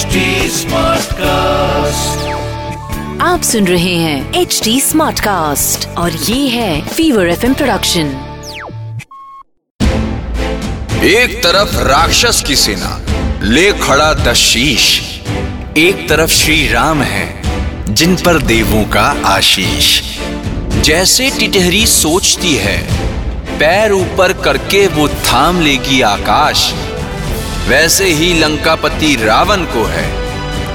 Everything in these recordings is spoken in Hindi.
HD Smartcast. आप सुन रहे हैं एच डी स्मार्ट कास्ट और ये है फीवर एफ़ प्रोडक्शन एक तरफ़ राक्षस की सेना ले खड़ा दशीश एक तरफ़ श्री राम है जिन पर देवों का आशीष। जैसे टिटहरी सोचती है पैर ऊपर करके वो थाम लेगी आकाश। वैसे ही लंकापति रावण को है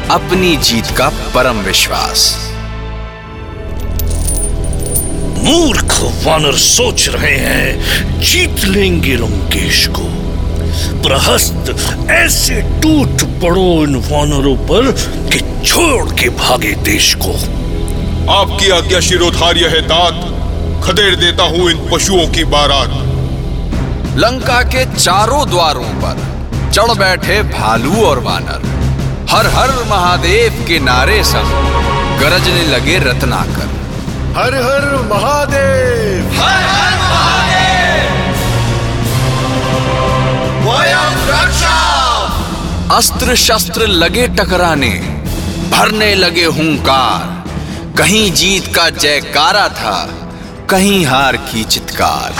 अपनी जीत का परम विश्वास। मूर्ख वानर सोच रहे हैं जीत लेंगे लंकेश को। प्रहस्त ऐसे टूट पड़ो इन वानरों पर कि छोड़ के भागे देश को। आपकी आज्ञा शिरोधार्य है तात खदेड़ देता हूँ इन पशुओं की बारात। लंका के चारों द्वारों पर चढ़ बैठे भालू और वानर। हर हर महादेव के नारे संग गरजने लगे रत्नाकर। हर हर महादेव। हर हर महादेव। अस्त्र शस्त्र लगे टकराने भरने लगे हुंकार। कहीं जीत का जयकारा था कहीं हार की चित्कार।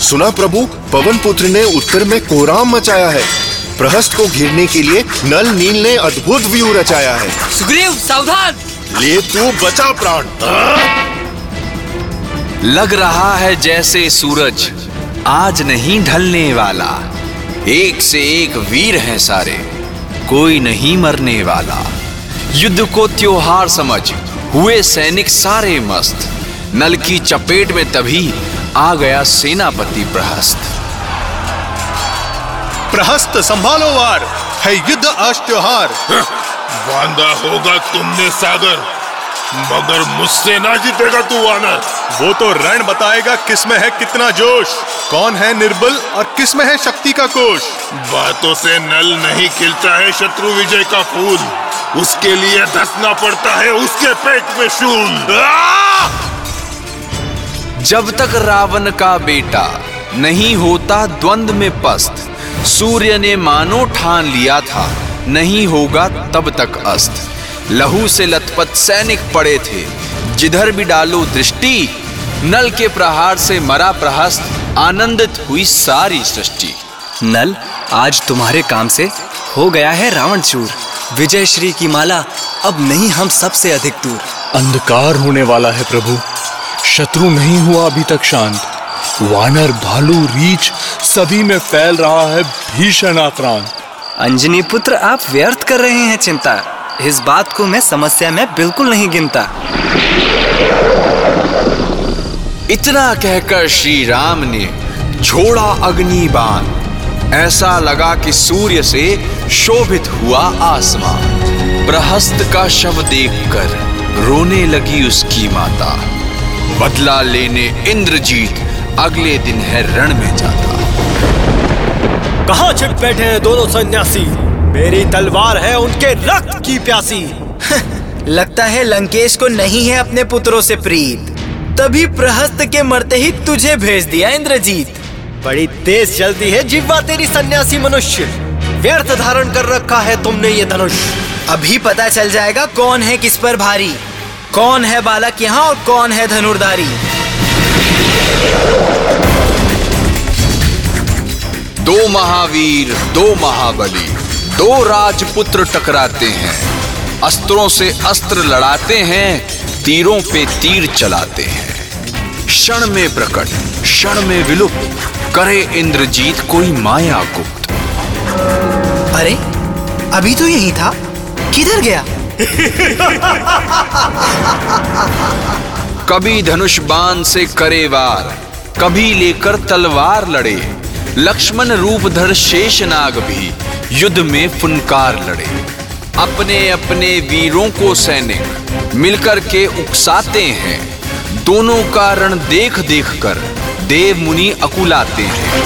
सुना प्रभु पवन पुत्र ने उत्तर में कोराम मचाया है। प्रहस्त को घेरने के लिए नल नील ने अद्भुत व्यू रचाया है। सुग्रीव सावधान! ले तू बचा प्राण। लग रहा है जैसे सूरज आज नहीं ढलने वाला। एक से एक वीर हैं सारे कोई नहीं मरने वाला। युद्ध को त्योहार समझ हुए सैनिक सारे मस्त। नल की चपेट में तभी आ गया सेनापति प्रहस्त। प्रहस्त संभालो वार। है युद्ध त्योहार बांधा होगा तुमने सागर। मगर मुझसे ना जीतेगा तू वानर। वो तो रण बताएगा किसमें है कितना जोश। कौन है निर्बल और किसमें है शक्ति का कोश बातों से नल नहीं खिलता है शत्रु विजय का फूल। उसके लिए धसना पड़ता है उसके पेट में शूल। जब तक रावण का बेटा नहीं होता द्वंद में पस्त। सूर्य ने मानो ठान लिया था। नहीं होगा तब तक अस्त। लहू से लथपथ सैनिक पड़े थे। जिधर भी डालो दृष्टि नल के प्रहार से मरा प्रहस्त आनंदित हुई सारी सृष्टि। नल आज तुम्हारे काम से हो गया है रावण चूर। विजय श्री की माला अब नहीं हम सबसे अधिक दूर। अंधकार होने वाला है प्रभु। शत्रु नहीं हुआ अभी तक शांत। वानर भालू रीछ सभी में फैल रहा है भीषण आक्रांत। अंजनी पुत्र आप व्यर्थ कर रहे हैं चिंता। इस बात को मैं समस्या में बिल्कुल नहीं गिनता। इतना कहकर श्री राम ने छोड़ा अग्नि बाण। ऐसा लगा कि सूर्य से शोभित हुआ आसमान। प्रहस्त का शव देखकर रोने लगी उसकी माता। बदला लेने इंद्रजीत अगले दिन है रण में जाता। कहा छिप बैठे हैं दोनों सन्यासी? मेरी तलवार है उनके रक्त की प्यासी। लगता है लंकेश को नहीं है अपने पुत्रों से प्रीत। तभी प्रहस्त के मरते ही तुझे भेज दिया इंद्रजीत। बड़ी तेज चलती है जिब्वा तेरी सन्यासी मनुष्य। व्यर्थ धारण कर रखा है तुमने ये धनुष। अभी पता चल जाएगा कौन है किस पर भारी। कौन है बालक यहाँ और कौन है धनुर्धारी। दो महावीर दो महाबली दो राजपुत्र टकराते हैं। अस्त्रों से अस्त्र लड़ाते हैं तीरों पे तीर चलाते हैं। क्षण में प्रकट क्षण में विलुप्त करे इंद्रजीत कोई माया गुप्त अरे अभी तो यही था। किधर गया? कभी धनुष बाण से करे वार, कभी लेकर तलवार लड़े। लक्ष्मण रूप धर शेष नाग भी युद्ध में फुनकार लड़े। अपने अपने वीरों को सैनिक मिलकर के उकसाते हैं। दोनों का रण देख देख कर देव मुनि अकुलाते हैं।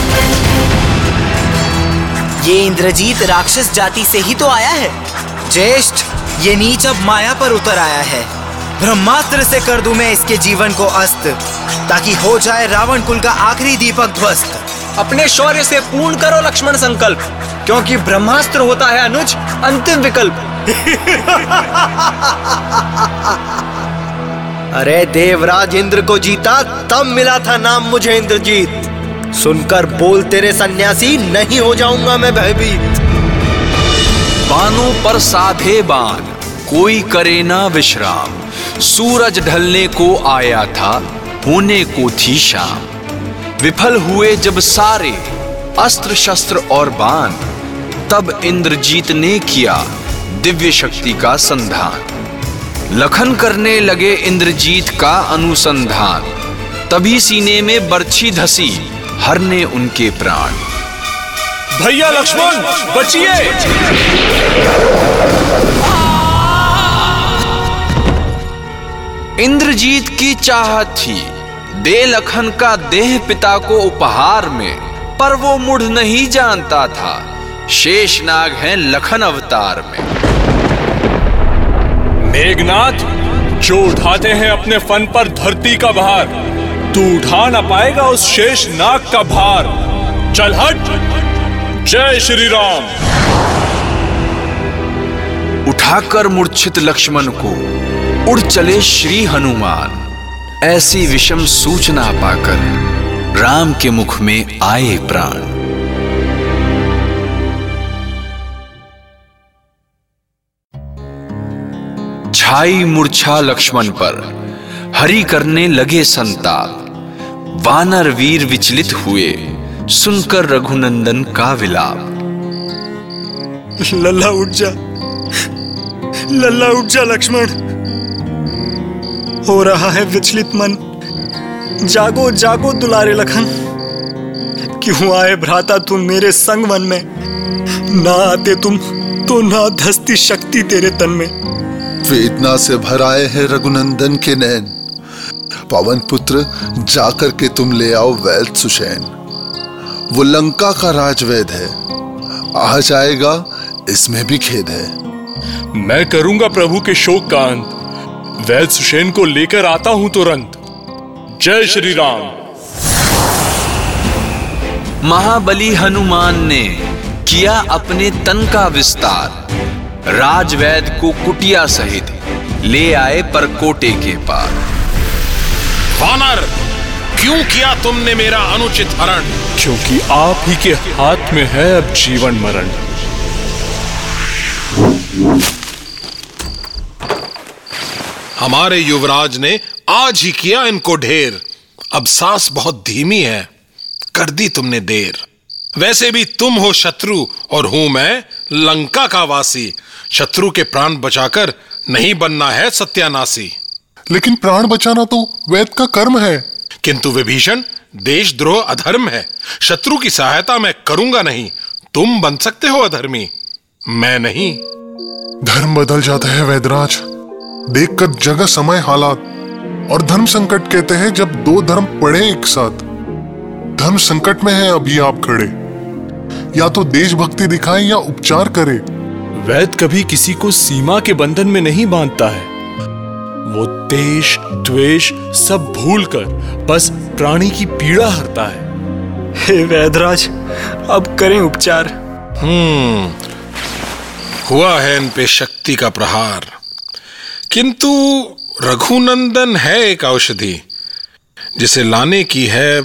ये इंद्रजीत राक्षस जाति से ही तो आया है। ज्येष्ठ, ये नीच अब माया पर उतर आया है। ब्रह्मास्त्र से कर दूँ मैं इसके जीवन को अस्त ताकि हो जाए रावण कुल का आखिरी दीपक ध्वस्त। अपने शौर्य से पूर्ण करो लक्ष्मण संकल्प क्योंकि ब्रह्मास्त्र होता है अनुज अंतिम विकल्प। अरे देवराज इंद्र को जीता तब मिला था नाम मुझे इंद्रजीत। सुनकर बोल तेरे सन्यासी नहीं हो जाऊँगा मैं भयभीत। बानों पर साधे बान कोई करे ना विश्राम। सूरज ढलने को आया था, होने को थी शाम। विफल हुए जब सारे अस्त्र शस्त्र और बाण, तब इंद्रजीत ने किया दिव्य शक्ति का संधान। लखन करने लगे इंद्रजीत का अनुसंधान। तभी सीने में बर्छी धसी, हरने उनके प्राण। भैया लक्ष्मण, बचिए! इंद्रजीत की चाहत थी। दे लखन का देह पिता को उपहार में पर वो मुढ़ नहीं जानता था। शेषनाग है लखन अवतार में। मेघनाथ जो उठाते हैं अपने फन पर धरती का भार तू उठा ना पाएगा उस शेष नाग का भार। चल हट। जय श्री राम उठाकर मूर्छित लक्ष्मण को उड़ चले श्री हनुमान। ऐसी विषम सूचना पाकर राम के मुख में आए प्राण। छाई मूर्छा लक्ष्मण पर हरि करने लगे संताप। वानर वीर विचलित हुए, सुनकर रघुनंदन का विलाप। लल्ला उठ जा। लल्ला उठ जा लक्ष्मण। हो रहा है विचलित मन। जागो जागो दुलारे लखन। क्यों आए भ्राता तुम मेरे संग वन में? ना आते तुम तो ना धसती शक्ति तेरे तन में। वेदना से भर आए हैं रघुनंदन के नैन पवन पुत्र जाकर के तुम ले आओ वैद सुशैन वो लंका का राजवैद है। आ जाएगा इसमें भी खेद है। मैं करूँगा प्रभु के शोक का अंत। वैद सुशेन को लेकर आता हूँ तुरंत। जय श्री राम। महाबली हनुमान ने किया अपने तन का विस्तार। राजवैद को कुटिया सहित ले आए परकोटे के पार। वानर क्यों किया तुमने मेरा अनुचित हरण? क्योंकि आप ही के हाथ में है अब जीवन मरण। हमारे युवराज ने आज ही किया इनको ढेर। अब सांस बहुत धीमी है। कर दी तुमने देर। वैसे भी तुम हो शत्रु और हूँ मैं लंका का वासी। शत्रु के प्राण बचाकर नहीं बनना है सत्यानाशी। लेकिन प्राण बचाना तो वैद का कर्म है। किंतु विभीषण देशद्रोह अधर्म है। शत्रु की सहायता मैं करूँगा नहीं। तुम बन सकते हो अधर्मी। मैं नहीं। धर्म बदल जाता है वैदराज। देखकर जगह समय हालात और धर्म संकट कहते हैं जब दो धर्म पड़े एक साथ। धर्म संकट में है अभी आप खड़े। या तो देशभक्ति दिखाए या उपचार करे। वैद कभी किसी को सीमा के बंधन में नहीं बांधता है। वो देश द्वेष सब भूलकर बस प्राणी की पीड़ा हरता है। हे वैदराज अब करें उपचार। हम्म हुआ है इन पे शक्ति का प्रहार। किंतु रघुनंदन है एक औषधि जिसे लाने की है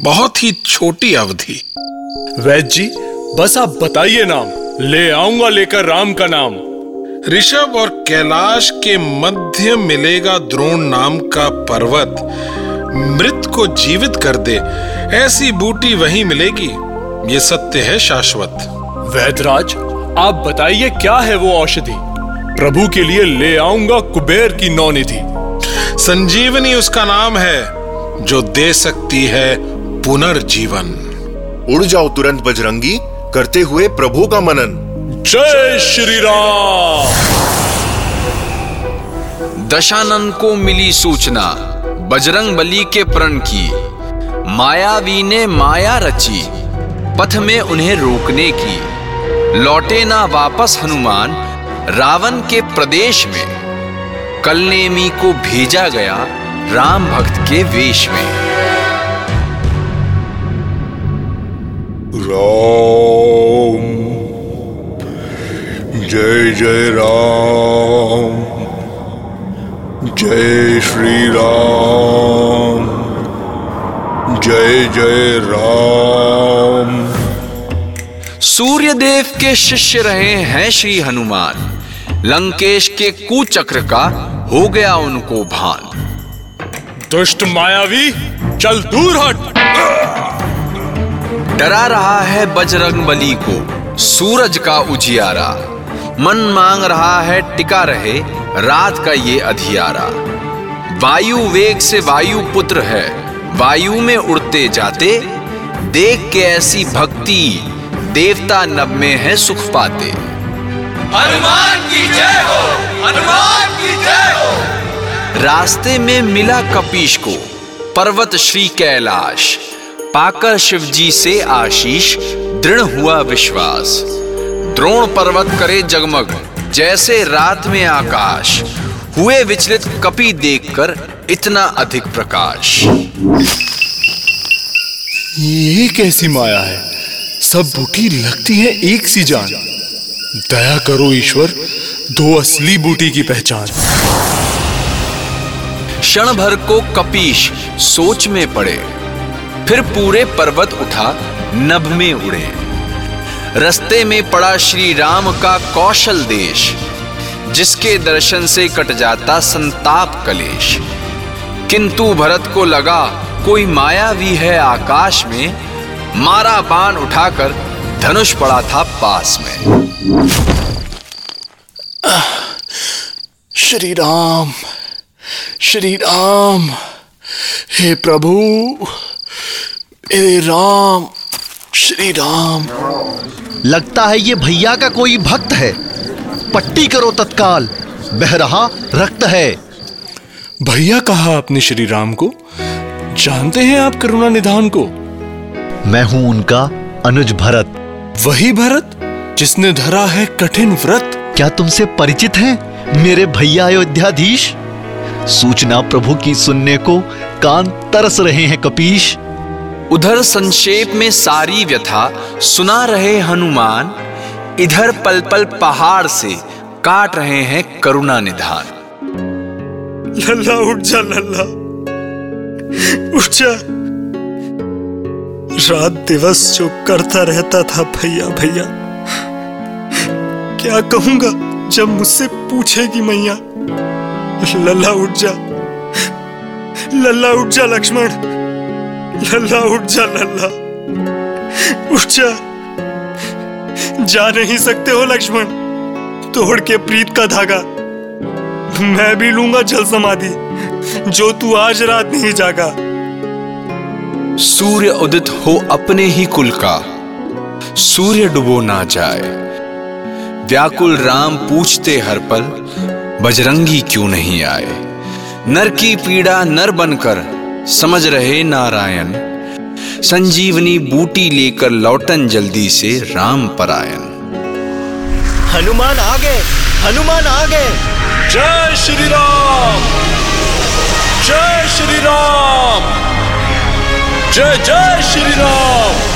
बहुत ही छोटी अवधि। वैद जी बस आप बताइए नाम। ले आऊँगा लेकर राम का नाम। ऋषभ और कैलाश के मध्य मिलेगा द्रोण नाम का पर्वत। मृत को जीवित कर दे ऐसी बूटी वहीं मिलेगी। ये सत्य है शाश्वत। वैदराज आप बताइए क्या है वो औषधि? प्रभु के लिए ले आऊँगा कुबेर की नौ निधि संजीवनी उसका नाम है जो दे सकती है पुनर्जीवन। उड़ जाओ तुरंत बजरंगी करते हुए प्रभु का मनन। जय श्री राम दशानंद को मिली सूचना बजरंग बली के प्रण की। मायावी ने माया रची पथ में उन्हें रोकने की। लौटे ना वापस हनुमान रावण के प्रदेश में कलनेमी को भेजा गया राम भक्त के वेश में। राम जय जय राम जय श्री राम जय जय राम। सूर्यदेव के शिष्य रहे हैं श्री हनुमान। लंकेश के कुचक्र का हो गया उनको भान। दुष्ट मायावी चल दूर हट। डरा रहा है बजरंग बली को सूरज का उजियारा। मन मांग रहा है टिका रहे रात का ये अधियारा। वायु वेग से वायु पुत्र है वायु में उड़ते जाते देख के ऐसी भक्ति देवता नब में है सुख पाते। हनुमान की जय हो हनुमान की जय हो। रास्ते में मिला कपीश को पर्वत श्री कैलाश। पाकर शिव जी से आशीष दृढ़ हुआ विश्वास। द्रोण पर्वत करे जगमग जैसे रात में आकाश। हुए विचलित कपि देखकर इतना अधिक प्रकाश। ये कैसी माया है? सब बूटी लगती है एक सी जान। दया करो ईश्वर, दो असली बूटी की पहचान। क्षण भर को कपीश सोच में पड़े, फिर पूरे पर्वत उठा, नभ में उड़े। रस्ते में पड़ा श्री राम का कौशल देश, जिसके दर्शन से कट जाता संताप कलेश। किंतु भरत को लगा, कोई माया भी है आकाश में? मारा बाण उठाकर धनुष पड़ा था पास में। श्री राम श्री राम हे प्रभु हे राम श्री राम लगता है ये भैया का कोई भक्त है। पट्टी करो तत्काल बह रहा रक्त है। भैया कहा आपने श्री राम को? जानते हैं आप करुणा निधान को? मैं हूँ उनका अनुज भरत। वही भरत? जिसने धरा है कठिन व्रत। क्या तुमसे परिचित हैं मेरे भैया अयोध्याधीश? सूचना प्रभु की सुनने को कान तरस रहे हैं कपीश। उधर संक्षेप में सारी व्यथा सुना रहे हनुमान इधर पल पल पहाड़ से काट रहे हैं करुणा निधान। लल्ला उठ जा लल्ला उठ जा। रात दिवस जो करता रहता था भैया भैया। क्या कहूँगा जब मुझसे पूछेगी मैया? लल्ला उठ जा। लल्ला उठ जा, लक्ष्मण। लल्ला उठ जा, लल्ला। उठ जा। जा नहीं सकते हो, लक्ष्मण। तोड़ के प्रीत का धागा। मैं भी लूँगा जल समाधि, जो तू आज रात नहीं जागा। सूर्य उदित हो अपने ही कुल का। सूर्य डुबो ना जाए। व्याकुल राम पूछते हर पल बजरंगी क्यों नहीं आए? नर की पीड़ा नर बनकर समझ रहे नारायण। संजीवनी बूटी लेकर लौटन जल्दी से राम परायण। हनुमान आ गए हनुमान आ गए। जय श्री राम। जय श्री राम। जय जय श्री राम।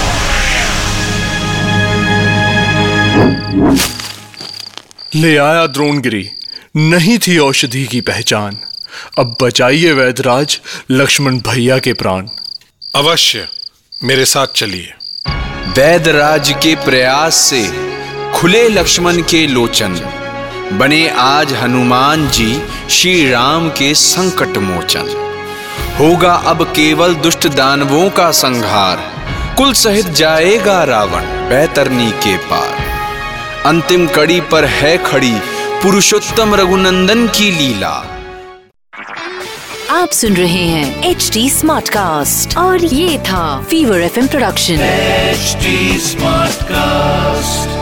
ले आया द्रोणगिरी। नहीं थी औषधि की पहचान। अब बचाइए वैदराज लक्ष्मण भैया के प्राण। अवश्य मेरे साथ चलिए। वैदराज के प्रयास से खुले लक्ष्मण के लोचन। बने आज हनुमान जी श्री राम के संकट मोचन। होगा अब केवल दुष्ट दानवों का संहार। कुल सहित जाएगा रावण बैतरनी के पार। अंतिम कड़ी पर है खड़ी पुरुषोत्तम रघुनंदन की लीला। आप सुन रहे हैं एच डी स्मार्ट कास्ट और ये था fever F production H smart cast